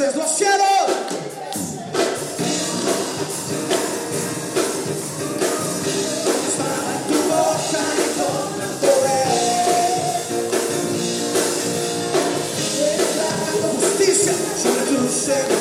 rompieses los cielos, en tu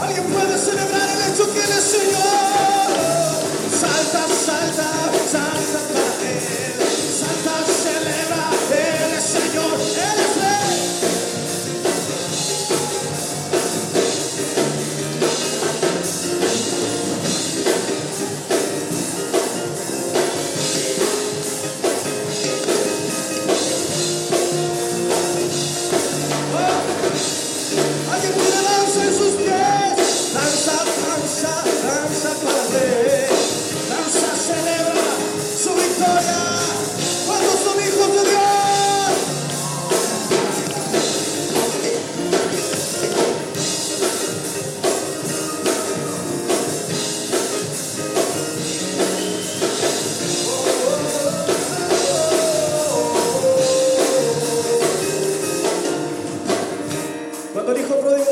Alguien puede celebrar el hecho que el Señor.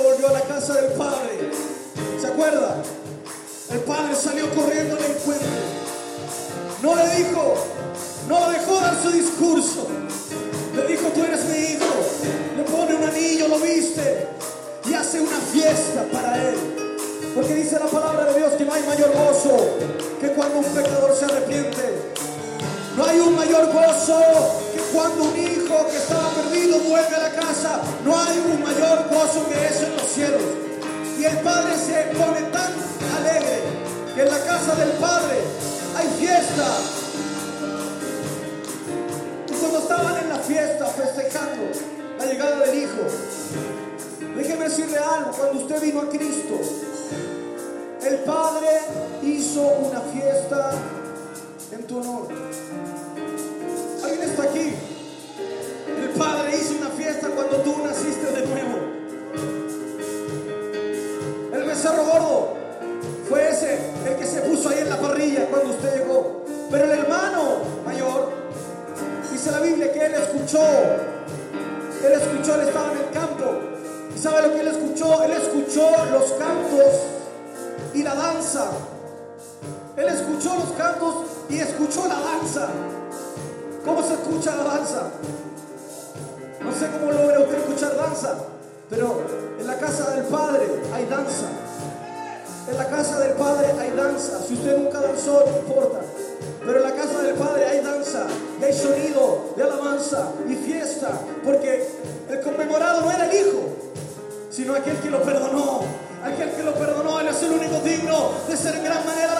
volvió a la casa del padre. ¿Se acuerda? El padre salió corriendo al encuentro. No le dijo, no lo dejó dar su discurso. Le dijo, tú eres mi hijo. Le pone un anillo, lo viste. Y hace una fiesta para él. Porque dice la palabra de Dios que no hay mayor gozo que cuando un pecador se arrepiente. No hay un mayor gozo que cuando un hijo que estaba perdido vuelve a la casa. No hay un mayor gozo que eso en los cielos. Y el Padre se pone tan alegre que en la casa del Padre hay fiesta. Y cuando estaban en la fiesta festejando la llegada del Hijo, déjeme decirle algo, cuando usted vino a Cristo, el Padre hizo una fiesta en tu honor. ¿Alguien está aquí? El Padre hizo una fiesta cuando tú naciste de nuevo. Él escuchó, él estaba en el campo. ¿Y sabe lo que él escuchó? Él escuchó los cantos y la danza. Él escuchó los cantos y escuchó la danza. ¿Cómo se escucha la danza? No sé cómo logra usted escuchar danza, pero en la casa del Padre hay danza. En la casa del Padre hay danza. Si usted nunca danzó, no importa. Pero en la casa del Padre hay danza, y hay sonido y fiesta, porque el conmemorado no era el Hijo, sino aquel que lo perdonó. Aquel que lo perdonó, Él es el único digno de ser en gran manera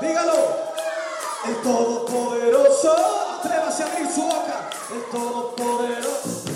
Dígalo. El Todopoderoso. Atrévase a abrir su boca. El Todopoderoso.